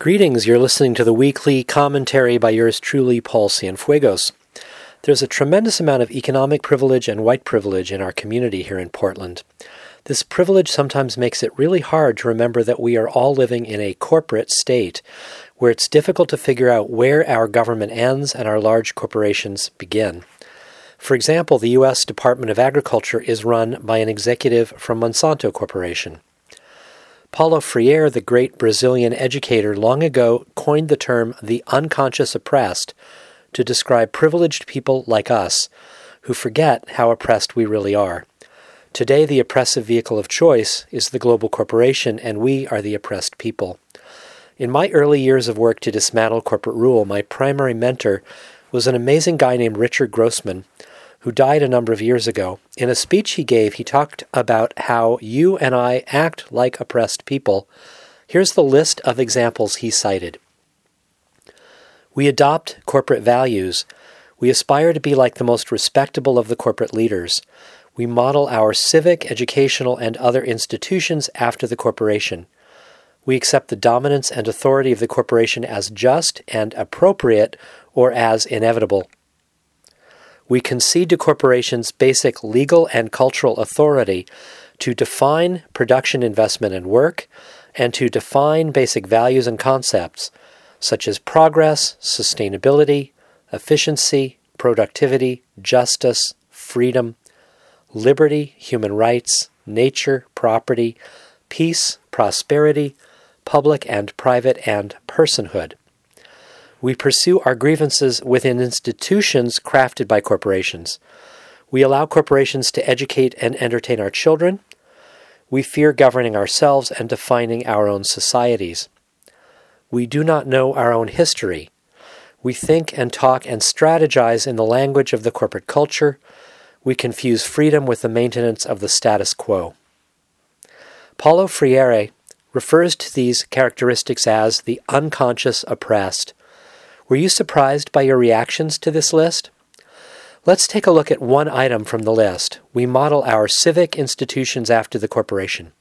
Greetings, you're listening to the weekly commentary by yours truly, Paul Cienfuegos. There's a tremendous amount of economic privilege and white privilege in our community here in Portland. This privilege sometimes makes it really hard to remember that we are all living in a corporate state where it's difficult to figure out where our government ends and our large corporations begin. For example, the U.S. Department of Agriculture is run by an executive from Monsanto Corporation. Paulo Freire, the great Brazilian educator, long ago coined the term the unconscious oppressed to describe privileged people like us who forget how oppressed we really are. Today, the oppressive vehicle of choice is the global corporation, and we are the oppressed people. In my early years of work to dismantle corporate rule, my primary mentor was an amazing guy named Richard Grossman who died a number of years ago. In a speech he gave, he talked about how you and I act like oppressed people. Here's the list of examples he cited. We adopt corporate values. We aspire to be like the most respectable of the corporate leaders. We model our civic, educational, and other institutions after the corporation. We accept the dominance and authority of the corporation as just and appropriate or as inevitable we concede to corporations basic legal and cultural authority to define production investment and work, and to define basic values and concepts such as progress, sustainability, efficiency, productivity, justice, freedom, liberty, human rights, nature, property, peace, prosperity, public and private, and personhood. We pursue our grievances within institutions crafted by corporations. We allow corporations to educate and entertain our children. We fear governing ourselves and defining our own societies. We do not know our own history. We think and talk and strategize in the language of the corporate culture. We confuse freedom with the maintenance of the status quo. Paulo Freire refers to these characteristics as the unconscious oppressed. Were you surprised by your reactions to this list? Let's take a look at one item from the list. We model our civic institutions after the corporation.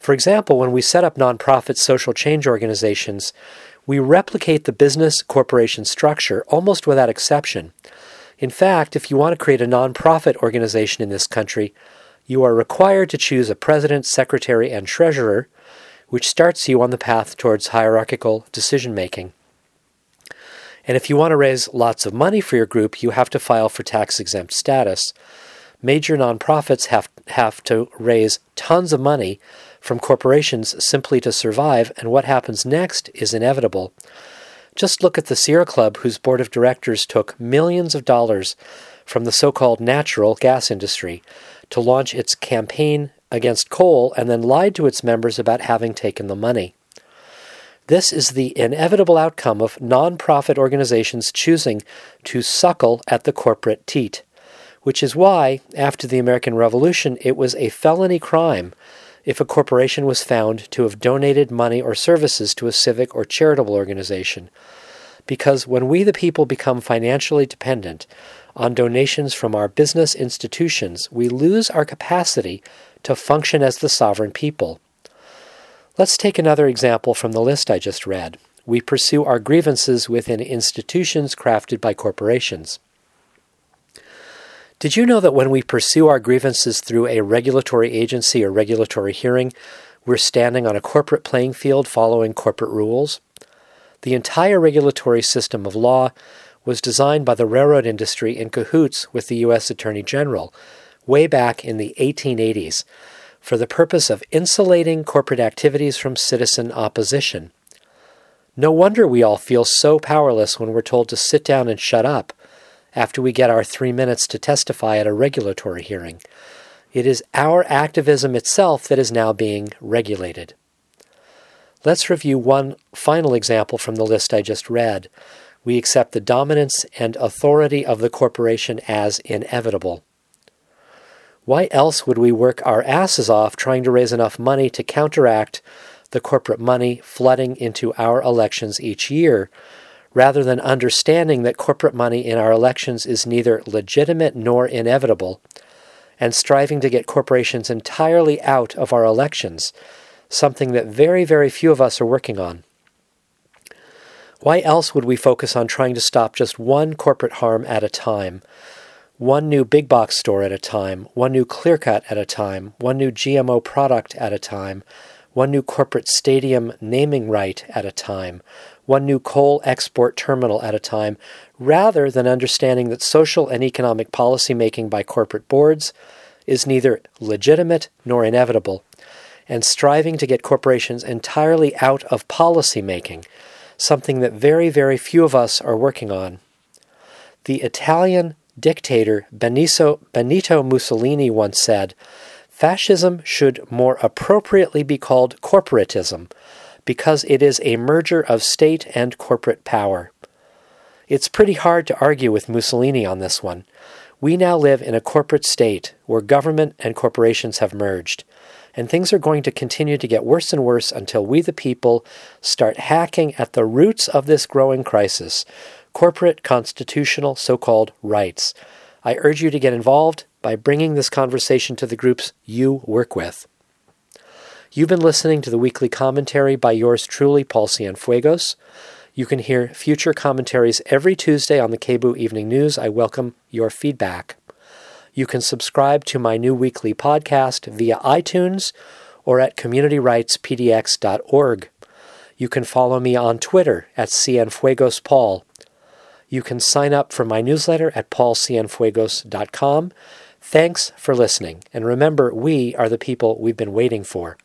For example, when we set up nonprofit social change organizations, we replicate the business corporation structure almost without exception. In fact, if you want to create a nonprofit organization in this country, you are required to choose a president, secretary, and treasurer, which starts you on the path towards hierarchical decision making. And if you want to raise lots of money for your group, you have to file for tax exempt status. Major nonprofits have, have to raise tons of money from corporations simply to survive, and what happens next is inevitable. Just look at the Sierra Club, whose board of directors took millions of dollars from the so called natural gas industry to launch its campaign against coal and then lied to its members about having taken the money. This is the inevitable outcome of nonprofit organizations choosing to suckle at the corporate teat, which is why, after the American Revolution, it was a felony crime if a corporation was found to have donated money or services to a civic or charitable organization. Because when we, the people, become financially dependent on donations from our business institutions, we lose our capacity to function as the sovereign people. Let's take another example from the list I just read. We pursue our grievances within institutions crafted by corporations. Did you know that when we pursue our grievances through a regulatory agency or regulatory hearing, we're standing on a corporate playing field following corporate rules? The entire regulatory system of law was designed by the railroad industry in cahoots with the U.S. Attorney General way back in the 1880s for the purpose of insulating corporate activities from citizen opposition. No wonder we all feel so powerless when we're told to sit down and shut up after we get our three minutes to testify at a regulatory hearing. It is our activism itself that is now being regulated. Let's review one final example from the list I just read. We accept the dominance and authority of the corporation as inevitable. Why else would we work our asses off trying to raise enough money to counteract the corporate money flooding into our elections each year, rather than understanding that corporate money in our elections is neither legitimate nor inevitable, and striving to get corporations entirely out of our elections, something that very, very few of us are working on? Why else would we focus on trying to stop just one corporate harm at a time? One new big box store at a time, one new clear cut at a time, one new GMO product at a time, one new corporate stadium naming right at a time, one new coal export terminal at a time, rather than understanding that social and economic policy making by corporate boards is neither legitimate nor inevitable, and striving to get corporations entirely out of policy making, something that very, very few of us are working on. The Italian dictator Benito, Benito Mussolini once said, Fascism should more appropriately be called corporatism because it is a merger of state and corporate power. It's pretty hard to argue with Mussolini on this one. We now live in a corporate state where government and corporations have merged, and things are going to continue to get worse and worse until we, the people, start hacking at the roots of this growing crisis corporate constitutional so called rights. I urge you to get involved by bringing this conversation to the groups you work with. You've been listening to the weekly commentary by yours truly, Paul Cienfuegos. You can hear future commentaries every Tuesday on the KBOO Evening News. I welcome your feedback. You can subscribe to my new weekly podcast via iTunes or at communityrightspdx.org. You can follow me on Twitter at CienfuegosPaul. You can sign up for my newsletter at paulcienfuegos.com Thanks for listening, and remember, we are the people we've been waiting for.